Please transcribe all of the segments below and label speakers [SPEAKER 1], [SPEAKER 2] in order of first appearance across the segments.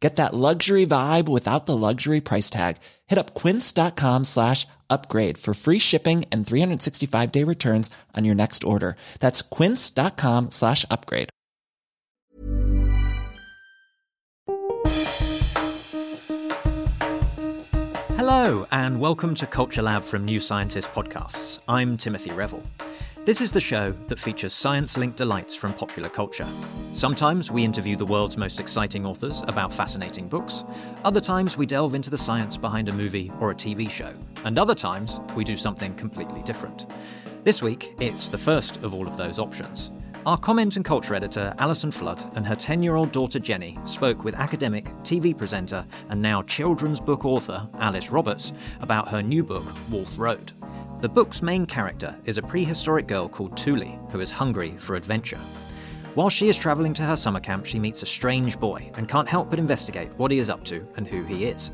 [SPEAKER 1] Get that luxury vibe without the luxury price tag. Hit up quince.com slash upgrade for free shipping and 365 day returns on your next order. That's quince.com slash upgrade.
[SPEAKER 2] Hello, and welcome to Culture Lab from New Scientist Podcasts. I'm Timothy Revell. This is the show that features science linked delights from popular culture. Sometimes we interview the world's most exciting authors about fascinating books, other times we delve into the science behind a movie or a TV show, and other times we do something completely different. This week, it's the first of all of those options. Our comment and culture editor, Alison Flood, and her 10 year old daughter Jenny spoke with academic, TV presenter, and now children's book author Alice Roberts about her new book, Wolf Road. The book's main character is a prehistoric girl called Tuuli who is hungry for adventure. While she is travelling to her summer camp, she meets a strange boy and can't help but investigate what he is up to and who he is.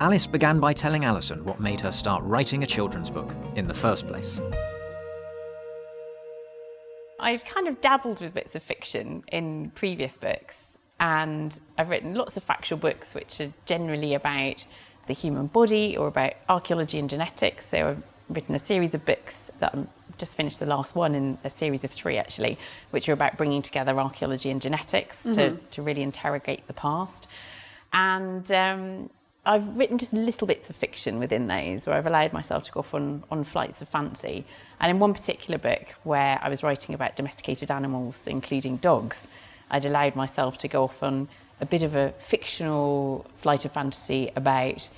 [SPEAKER 2] Alice began by telling Alison what made her start writing a children's book in the first place.
[SPEAKER 3] I'd kind of dabbled with bits of fiction in previous books, and I've written lots of factual books which are generally about the human body or about archaeology and genetics. So I've written a series of books that I'm just finished the last one in a series of three actually, which are about bringing together archaeology and genetics mm-hmm. to, to really interrogate the past. And um, I've written just little bits of fiction within those where I've allowed myself to go off on, on flights of fancy. And in one particular book where I was writing about domesticated animals, including dogs, I'd allowed myself to go off on a bit of a fictional flight of fantasy about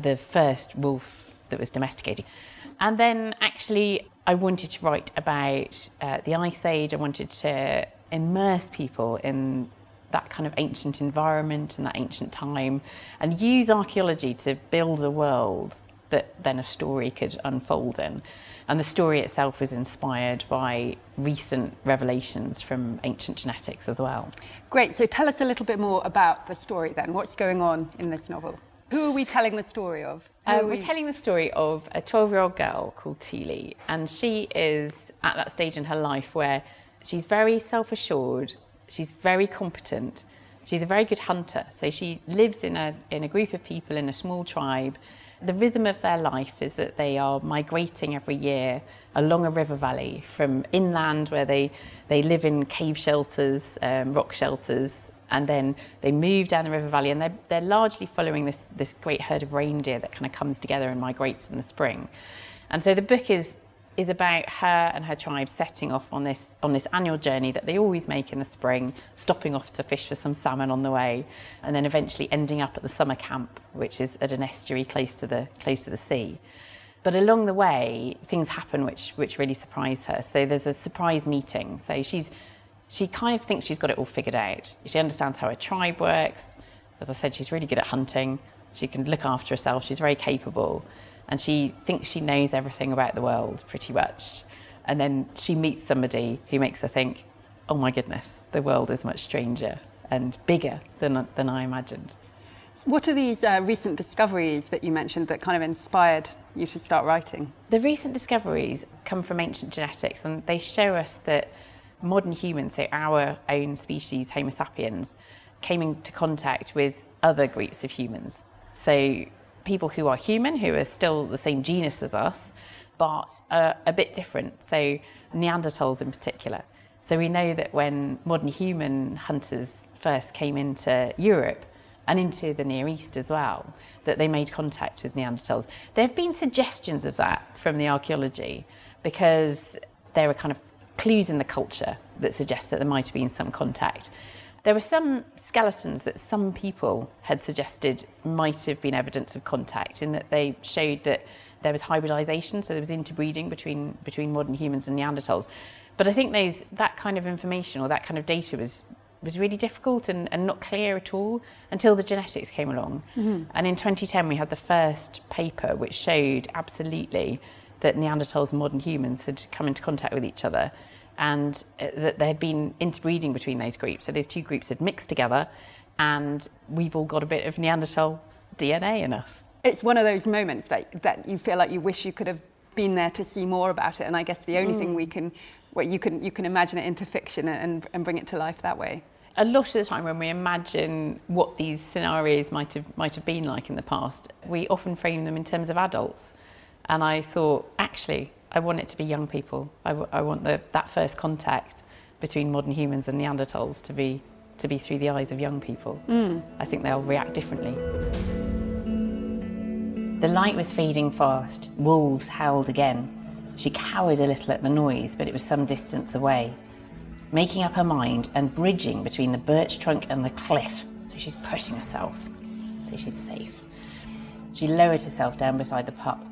[SPEAKER 3] the first wolf that was domesticated. And then actually, I wanted to write about uh, the Ice Age. I wanted to immerse people in that kind of ancient environment and that ancient time and use archaeology to build a world that then a story could unfold in. And the story itself was inspired by recent revelations from ancient genetics as well.
[SPEAKER 4] Great. So tell us a little bit more about the story then. What's going on in this novel? Who are we telling the story of?
[SPEAKER 3] Uh, we're telling the story of a 12 year old girl called Tuuli, and she is at that stage in her life where she's very self assured, she's very competent, she's a very good hunter. So she lives in a, in a group of people in a small tribe. The rhythm of their life is that they are migrating every year along a river valley from inland where they, they live in cave shelters, um, rock shelters, and then they move down the river valley and they're, they're largely following this, this great herd of reindeer that kind of comes together and migrates in the spring. And so the book is, is about her and her tribe setting off on this, on this annual journey that they always make in the spring, stopping off to fish for some salmon on the way, and then eventually ending up at the summer camp, which is at an estuary close to the, close to the sea. But along the way, things happen which, which really surprise her. So there's a surprise meeting. So she's she kind of thinks she's got it all figured out. She understands how her tribe works. As I said, she's really good at hunting. She can look after herself. She's very capable. And she thinks she knows everything about the world pretty much. And then she meets somebody who makes her think, oh my goodness, the world is much stranger and bigger than, than I imagined.
[SPEAKER 4] What are these uh, recent discoveries that you mentioned that kind of inspired you to start writing?
[SPEAKER 3] The recent discoveries come from ancient genetics and they show us that modern humans, so our own species, Homo sapiens, came into contact with other groups of humans. So people who are human, who are still the same genus as us, but are a bit different. So Neanderthals in particular. So we know that when modern human hunters first came into Europe, and into the Near East as well, that they made contact with Neanderthals. There have been suggestions of that from the archaeology because there are kind of clues in the culture that suggest that there might have been some contact. There were some skeletons that some people had suggested might have been evidence of contact in that they showed that there was hybridization, so there was interbreeding between, between modern humans and Neanderthals. But I think those, that kind of information or that kind of data was, was really difficult and, and not clear at all until the genetics came along. Mm-hmm. And in 2010, we had the first paper which showed absolutely that Neanderthals and modern humans had come into contact with each other and uh, that there had been interbreeding between those groups. So those two groups had mixed together and we've all got a bit of Neanderthal DNA in us.
[SPEAKER 4] It's one of those moments that, that you feel like you wish you could have been there to see more about it. And I guess the only mm. thing we can where you can you can imagine it into fiction and, and bring it to life that way.
[SPEAKER 3] A lot of the time when we imagine what these scenarios might have might have been like in the past, we often frame them in terms of adults. And I thought, actually, I want it to be young people. I, w- I want the, that first contact between modern humans and Neanderthals to be to be through the eyes of young people. Mm. I think they'll react differently. The light was fading fast. Wolves howled again. She cowered a little at the noise, but it was some distance away. Making up her mind and bridging between the birch trunk and the cliff, so she's pushing herself, so she's safe. She lowered herself down beside the pup.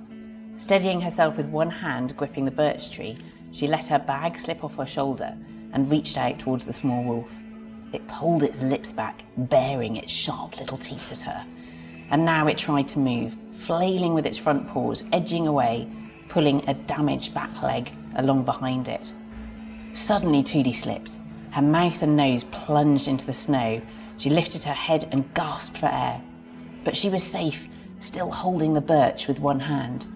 [SPEAKER 3] Steadying herself with one hand gripping the birch tree, she let her bag slip off her shoulder and reached out towards the small wolf. It pulled its lips back, baring its sharp little teeth at her. And now it tried to move, flailing with its front paws, edging away, pulling a damaged back leg along behind it. Suddenly, Tuuli slipped. Her mouth and nose plunged into the snow. She lifted her head and gasped for air. But she was safe, still holding the birch with one hand.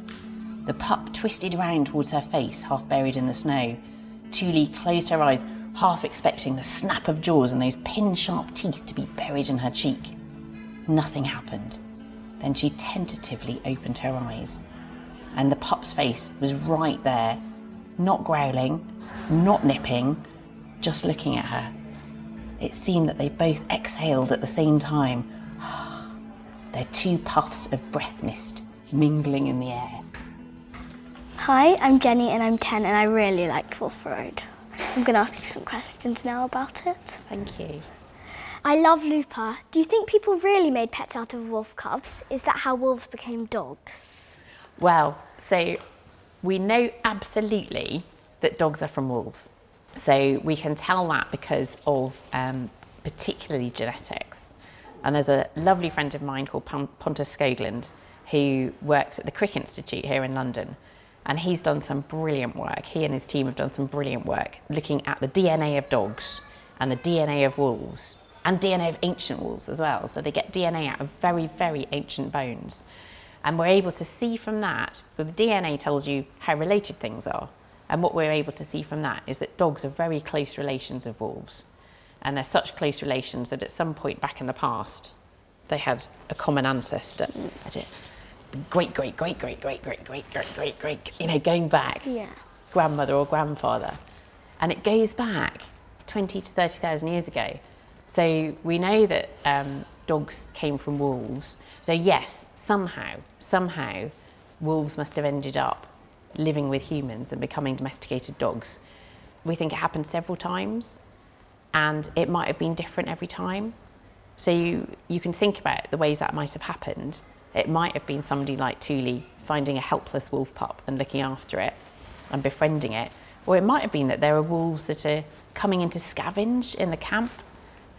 [SPEAKER 3] The pup twisted round towards her face, half buried in the snow. Tuuli closed her eyes, half expecting the snap of jaws and those pin sharp teeth to be buried in her cheek. Nothing happened. Then she tentatively opened her eyes and the pup's face was right there, not growling, not nipping, just looking at her. It seemed that they both exhaled at the same time. Their two puffs of breath mist mingling in the air.
[SPEAKER 5] Hi, I'm Jenny and I'm 10 and I really like Wolf Road. I'm going to ask you some questions now about it.
[SPEAKER 3] Thank you.
[SPEAKER 5] I love Lupa. Do you think people really made pets out of wolf cubs? Is that how wolves became dogs?
[SPEAKER 3] Well, so we know absolutely that dogs are from wolves. So we can tell that because of um, particularly genetics. And there's a lovely friend of mine called Pontus Skoglund who works at the Crick Institute here in London. And he's done some brilliant work. He and his team have done some brilliant work looking at the DNA of dogs and the DNA of wolves and DNA of ancient wolves as well. So they get DNA out of very, very ancient bones. And we're able to see from that, well, the DNA tells you how related things are. And what we're able to see from that is that dogs are very close relations of wolves. And they're such close relations that at some point back in the past, they had a common ancestor. Great, great, great, great, great, great, great, great, great, great, you know, going back.
[SPEAKER 5] Yeah.
[SPEAKER 3] Grandmother or grandfather. And it goes back 20 to 30,000 years ago. So we know that um, dogs came from wolves. So, yes, somehow, somehow, wolves must have ended up living with humans and becoming domesticated dogs. We think it happened several times, and it might have been different every time. So, you, you can think about the ways that might have happened. It might have been somebody like Tuuli finding a helpless wolf pup and looking after it and befriending it. Or it might have been that there are wolves that are coming in to scavenge in the camp.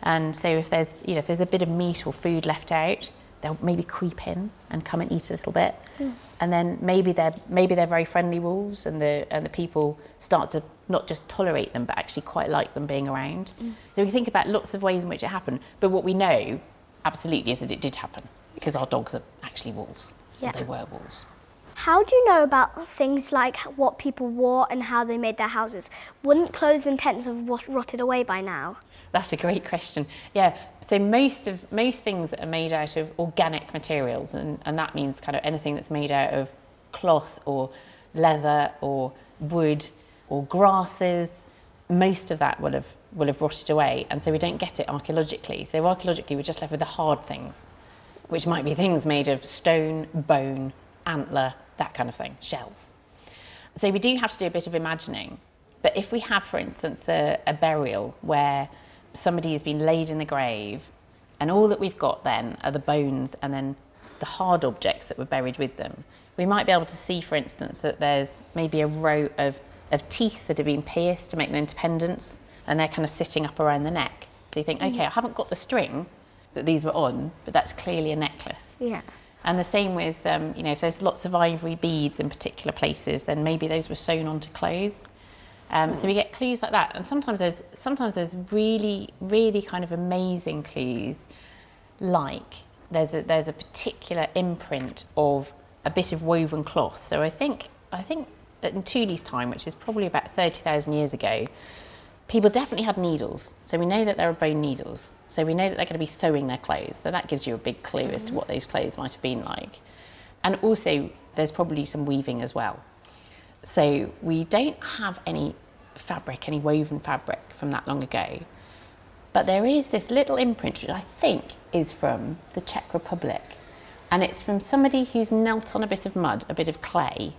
[SPEAKER 3] And so if there's, you know, if there's a bit of meat or food left out, they'll maybe creep in and come and eat a little bit. Mm. And then maybe they're maybe they're very friendly wolves and the and the people start to not just tolerate them but actually quite like them being around. Mm. So we think about lots of ways in which it happened. But what we know absolutely is that it did happen because our dogs are actually wolves. Yeah. They were wolves.
[SPEAKER 5] How do you know about things like what people wore and how they made their houses? Wouldn't clothes and tents have rotted away by now?
[SPEAKER 3] That's a great question. Yeah, so most of most things that are made out of organic materials, and, and that means kind of anything that's made out of cloth or leather or wood or grasses, most of that will have will have rotted away, and so we don't get it archaeologically. So archaeologically, we're just left with the hard things, which might be things made of stone, bone, antler, that kind of thing, shells. So we do have to do a bit of imagining. But if we have, for instance, a, a burial where somebody has been laid in the grave, and all that we've got then are the bones and then the hard objects that were buried with them, we might be able to see, for instance, that there's maybe a row of, of teeth that have been pierced to make them independence, and they're kind of sitting up around the neck. So you think, mm. okay, I haven't got the string that these were on, but that's clearly a necklace.
[SPEAKER 5] Yeah.
[SPEAKER 3] And the same with, um, you know, if there's lots of ivory beads in particular places, then maybe those were sewn onto clothes. Um, so we get clues like that, and sometimes there's sometimes there's really really kind of amazing clues, like there's a, there's a particular imprint of a bit of woven cloth. So I think I think in Tuuli's time, which is probably about thirty thousand years ago, people definitely had needles. So we know that there are bone needles. So we know that they're going to be sewing their clothes. So that gives you a big clue as to what those clothes might have been like. And also, there's probably some weaving as well. So we don't have any fabric, any woven fabric from that long ago. But there is this little imprint, which I think is from the Czech Republic. And it's from somebody who's knelt on a bit of mud, a bit of clay,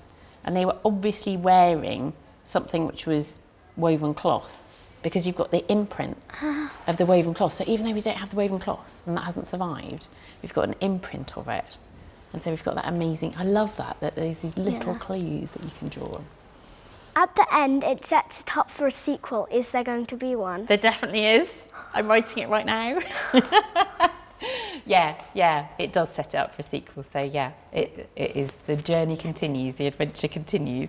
[SPEAKER 3] and they were obviously wearing something which was woven cloth because you've got the imprint ah. of the woven cloth. So even though we don't have the woven cloth and that hasn't survived, we've got an imprint of it. And so we've got that amazing, I love that, that there's these little
[SPEAKER 5] Yeah.
[SPEAKER 3] clues that you can draw.
[SPEAKER 5] At the end, it sets it up for a sequel. Is there going to be one?
[SPEAKER 3] There definitely is. I'm writing it right now. yeah, yeah, it does set it up for a sequel. So yeah, it, it is. The journey continues, the adventure continues.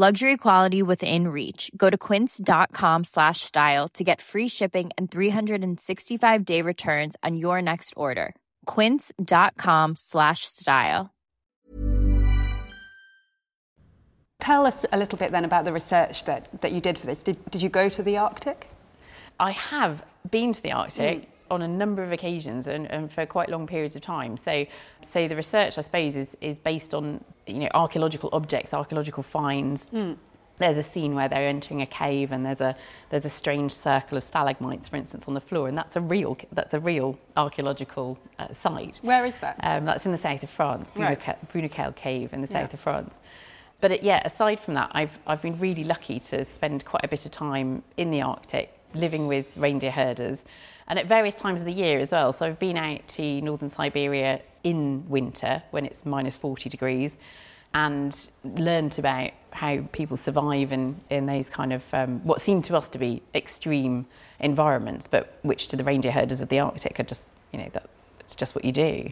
[SPEAKER 6] Luxury quality within reach. Go to quince.com slash style to get free shipping and 365 day returns on your next order. Quince.com slash style.
[SPEAKER 4] Tell us a little bit then about the research that, that you did for this. Did, did you go to the Arctic?
[SPEAKER 3] I have been to the Arctic mm. On a number of occasions and, and for quite long periods of time. So, so the research, I suppose, is, is based on you know archaeological objects, archaeological finds. There's a scene where they're entering a cave and there's a there's a strange circle of stalagmites, for instance, on the floor, and that's a real that's a real archaeological uh, site.
[SPEAKER 4] Where is that?
[SPEAKER 3] Um, that's in the south of France, Bruniquel,
[SPEAKER 4] Right.
[SPEAKER 3] Cave in the south
[SPEAKER 4] Yeah.
[SPEAKER 3] of France. But it, yeah, aside from that, I've, I've been really lucky to spend quite a bit of time in the Arctic, living with reindeer herders, and at various times of the year as well. So I've been out to northern Siberia in winter when it's minus 40 degrees and learned about how people survive in, in those kind of um, what seem to us to be extreme environments, but which to the reindeer herders of the Arctic are just, you know, that, it's just what you do.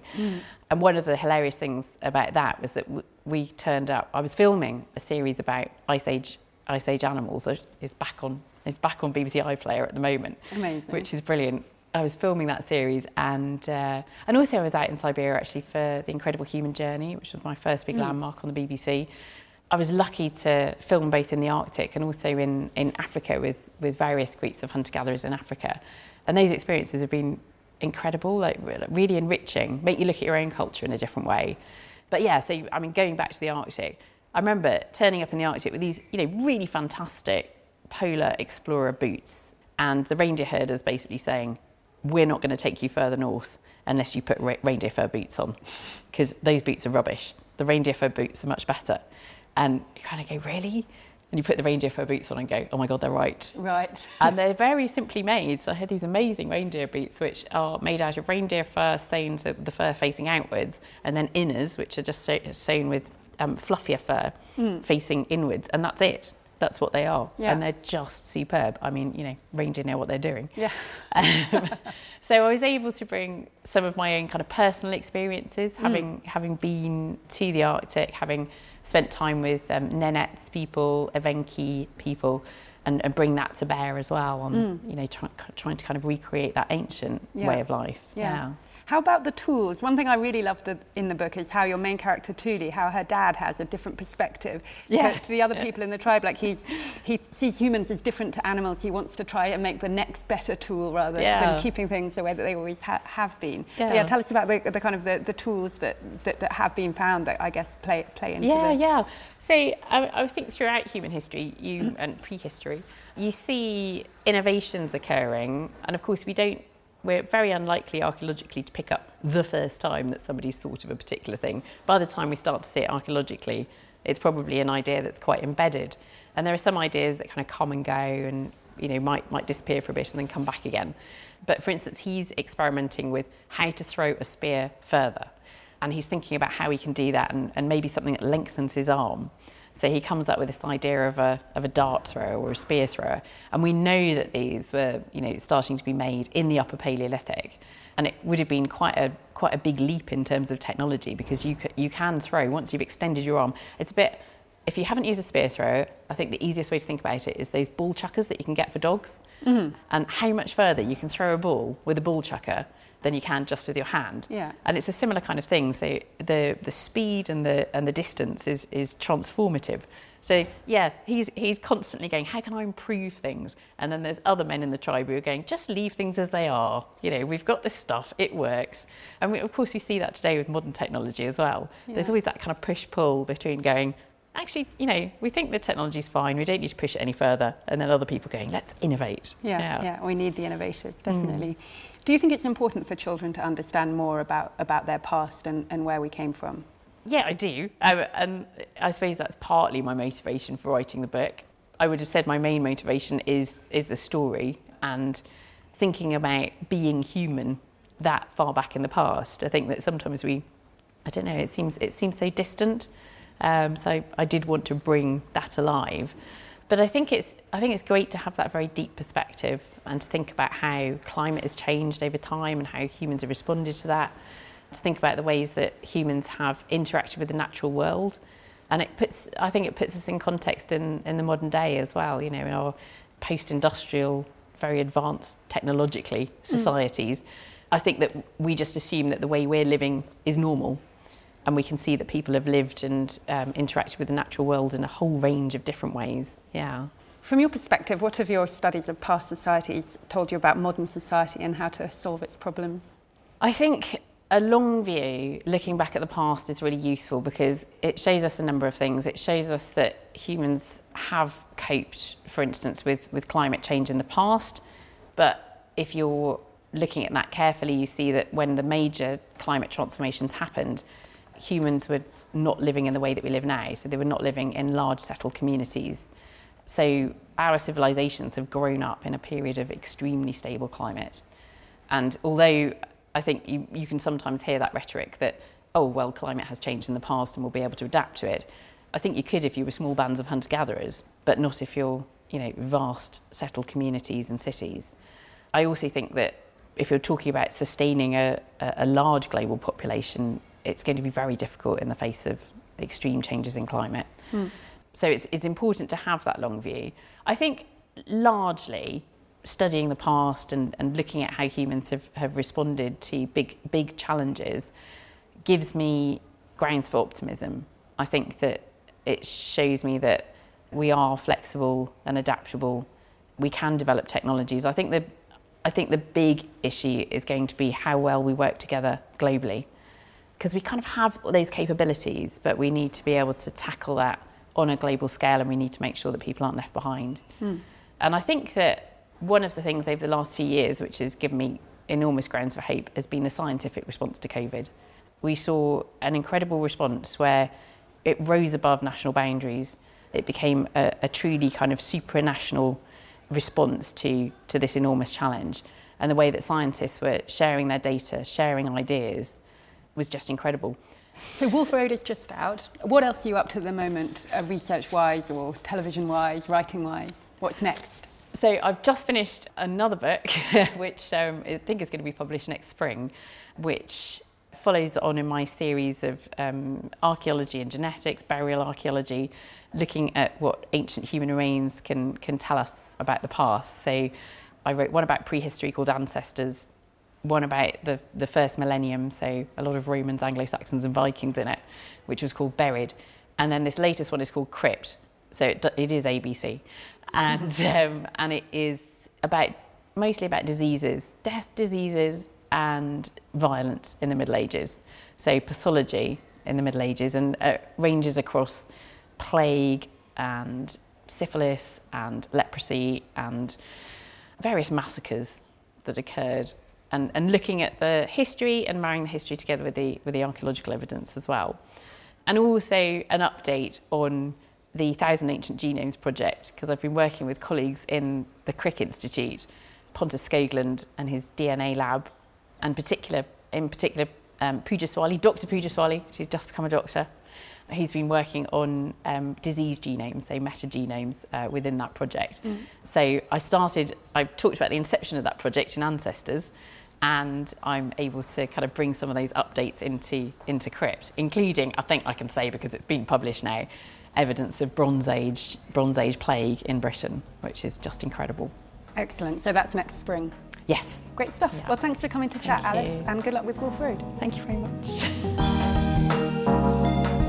[SPEAKER 3] And one of the hilarious things about that was that w- we turned up. I was filming a series about ice age ice age animals. is back on it's back on BBC iPlayer at the moment,
[SPEAKER 4] Amazing.
[SPEAKER 3] which is brilliant. I was filming that series, and uh, and also I was out in Siberia actually for the Incredible Human Journey, which was my first big landmark on the BBC. I was lucky to film both in the Arctic and also in, in Africa with, with various groups of hunter gatherers in Africa. And those experiences have been incredible, like really enriching, make you look at your own culture in a different way. But yeah, so I mean, going back to the Arctic, I remember turning up in the Arctic with these, you know, really fantastic polar explorer boots, and the reindeer herders basically saying, "We're not going to take you further north unless you put re- reindeer fur boots on, because those boots are rubbish. The reindeer fur boots are much better." And you kind of go, "Really?" and you put the reindeer fur boots on and go, oh my God, they're right.
[SPEAKER 4] Right.
[SPEAKER 3] and they're very simply made. So I had these amazing reindeer boots, which are made out of reindeer fur sewn so the fur facing outwards, and then inners, which are just sewn with um, fluffier fur mm. facing inwards, and that's it. That's what they are, yeah. and they're just superb. I mean, you know, reindeer know what they're doing.
[SPEAKER 4] Yeah.
[SPEAKER 3] Um, so I was able to bring some of my own kind of personal experiences, mm. having having been to the Arctic, having spent time with um, Nenets people, Evenki people, and, and, bring that to bear as well on, mm. you know, try, trying to kind of recreate that ancient yeah. way of life.
[SPEAKER 4] Yeah. yeah. How about the tools? One thing I really loved in the book is how your main character Tuuli, how her dad has a different perspective yeah. to, to, the other people in the tribe. Like he's he sees humans as different to animals. He wants to try and make the next better tool rather yeah. than keeping things the way that they always ha- have been. Yeah. yeah. tell us about the, the kind of the, the tools that, that, that have been found that I guess play play into.
[SPEAKER 3] Yeah,
[SPEAKER 4] the...
[SPEAKER 3] yeah. So I, I think throughout human history, you and prehistory, you see innovations occurring, and of course we don't we're very unlikely archaeologically to pick up the first time that somebody's thought of a particular thing. By the time we start to see it archaeologically, it's probably an idea that's quite embedded. And there are some ideas that kind of come and go and you know might might disappear for a bit and then come back again. But for instance, he's experimenting with how to throw a spear further. And he's thinking about how he can do that and, and maybe something that lengthens his arm. So he comes up with this idea of a, of a dart thrower or a spear thrower. And we know that these were, you know, starting to be made in the Upper Paleolithic. And it would have been quite a, quite a big leap in terms of technology because you, you can throw, once you've extended your arm, it's a bit, if you haven't used a spear thrower, I think the easiest way to think about it is those ball chuckers that you can get for dogs. Mm-hmm. And how much further you can throw a ball with a ball chucker than you can just with your hand.
[SPEAKER 4] Yeah.
[SPEAKER 3] And it's a similar kind of thing. So the the speed and the and the distance is is transformative. So yeah, he's he's constantly going, how can I improve things? And then there's other men in the tribe who are going, just leave things as they are. You know, we've got this stuff, it works. And we, of course we see that today with modern technology as well. Yeah. There's always that kind of push pull between going, actually, you know, we think the technology's fine, we don't need to push it any further. And then other people going, let's innovate.
[SPEAKER 4] Yeah, yeah, yeah we need the innovators, definitely. Mm. Do you think it's important for children to understand more about, about their past and, and where we came from?
[SPEAKER 3] Yeah, I do. Um, and I suppose that's partly my motivation for writing the book. I would have said my main motivation is, is the story and thinking about being human that far back in the past. I think that sometimes we, I don't know, it seems, it seems so distant. Um, so I did want to bring that alive. But I think it's I think it's great to have that very deep perspective and to think about how climate has changed over time and how humans have responded to that. To think about the ways that humans have interacted with the natural world. And it puts I think it puts us in context in, in the modern day as well, you know, in our post industrial, very advanced technologically mm. societies. Mm. I think that we just assume that the way we're living is normal and we can see that people have lived and um, interacted with the natural world in a whole range of different ways. Yeah.
[SPEAKER 4] From your perspective, what have your studies of past societies told you about modern society and how to solve its problems?
[SPEAKER 3] I think a long view, looking back at the past, is really useful because it shows us a number of things. It shows us that humans have coped, for instance, with, with climate change in the past, but if you're looking at that carefully, you see that when the major climate transformations happened, humans were not living in the way that we live now. So they were not living in large settled communities. So our civilizations have grown up in a period of extremely stable climate. And although I think you, you can sometimes hear that rhetoric that, oh, well, climate has changed in the past and we'll be able to adapt to it. I think you could if you were small bands of hunter gatherers, but not if you're, you know, vast settled communities and cities. I also think that if you're talking about sustaining a, a large global population, it's going to be very difficult in the face of extreme changes in climate. Mm. So it's, it's important to have that long view. I think largely studying the past and, and looking at how humans have, have responded to big, big challenges gives me grounds for optimism. I think that it shows me that we are flexible and adaptable. We can develop technologies. I think the, I think the big issue is going to be how well we work together globally because we kind of have those capabilities, but we need to be able to tackle that on a global scale and we need to make sure that people aren't left behind. Mm. And I think that one of the things over the last few years, which has given me enormous grounds for hope, has been the scientific response to COVID. We saw an incredible response where it rose above national boundaries it became a, a truly kind of supranational response to, to this enormous challenge. And the way that scientists were sharing their data, sharing ideas, was just incredible.
[SPEAKER 4] So Wolf Road is just out. What else are you up to at the moment, uh, research-wise or television-wise, writing-wise? What's next?
[SPEAKER 3] So I've just finished another book, which um, I think is going to be published next spring, which follows on in my series of um, archaeology and genetics, burial archaeology, looking at what ancient human remains can, can tell us about the past. So I wrote one about prehistory called Ancestors, one about the, the first millennium, so a lot of Romans, Anglo-Saxons and Vikings in it, which was called Buried. And then this latest one is called Crypt, so it, it is ABC. And, um, and it is about, mostly about diseases, death diseases and violence in the Middle Ages. So pathology in the Middle Ages and uh, ranges across plague and syphilis and leprosy and various massacres that occurred and, and looking at the history and marrying the history together with the, with the archaeological evidence as well. And also an update on the Thousand Ancient Genomes project, because I've been working with colleagues in the Crick Institute, Pontus Skoglund and his DNA lab, and particular, in particular um, Pooja Swali, Dr. Pooja Swali, she's just become a doctor, who's been working on um, disease genomes, so metagenomes uh, within that project. Mm. So I started, I talked about the inception of that project in Ancestors, and I'm able to kind of bring some of those updates into, into Crypt, including, I think I can say because it's been published now, evidence of Bronze Age, Bronze Age plague in Britain, which is just incredible.
[SPEAKER 4] Excellent. So that's next spring.
[SPEAKER 3] Yes.
[SPEAKER 4] Great stuff. Yeah. Well, thanks for coming to chat, Thank Alice, you. and good luck with Wolf Road.
[SPEAKER 3] Thank you very much.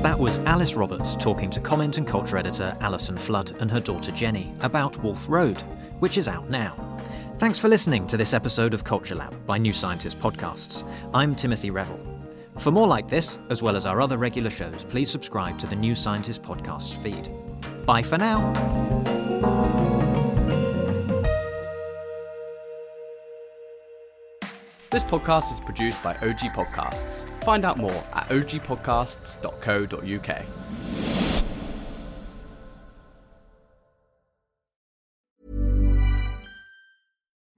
[SPEAKER 2] That was Alice Roberts talking to comment and culture editor Alison Flood and her daughter Jenny about Wolf Road, which is out now. Thanks for listening to this episode of Culture Lab by New Scientist Podcasts. I'm Timothy Revell. For more like this, as well as our other regular shows, please subscribe to the New Scientist Podcasts feed. Bye for now.
[SPEAKER 7] This podcast is produced by OG Podcasts. Find out more at ogpodcasts.co.uk.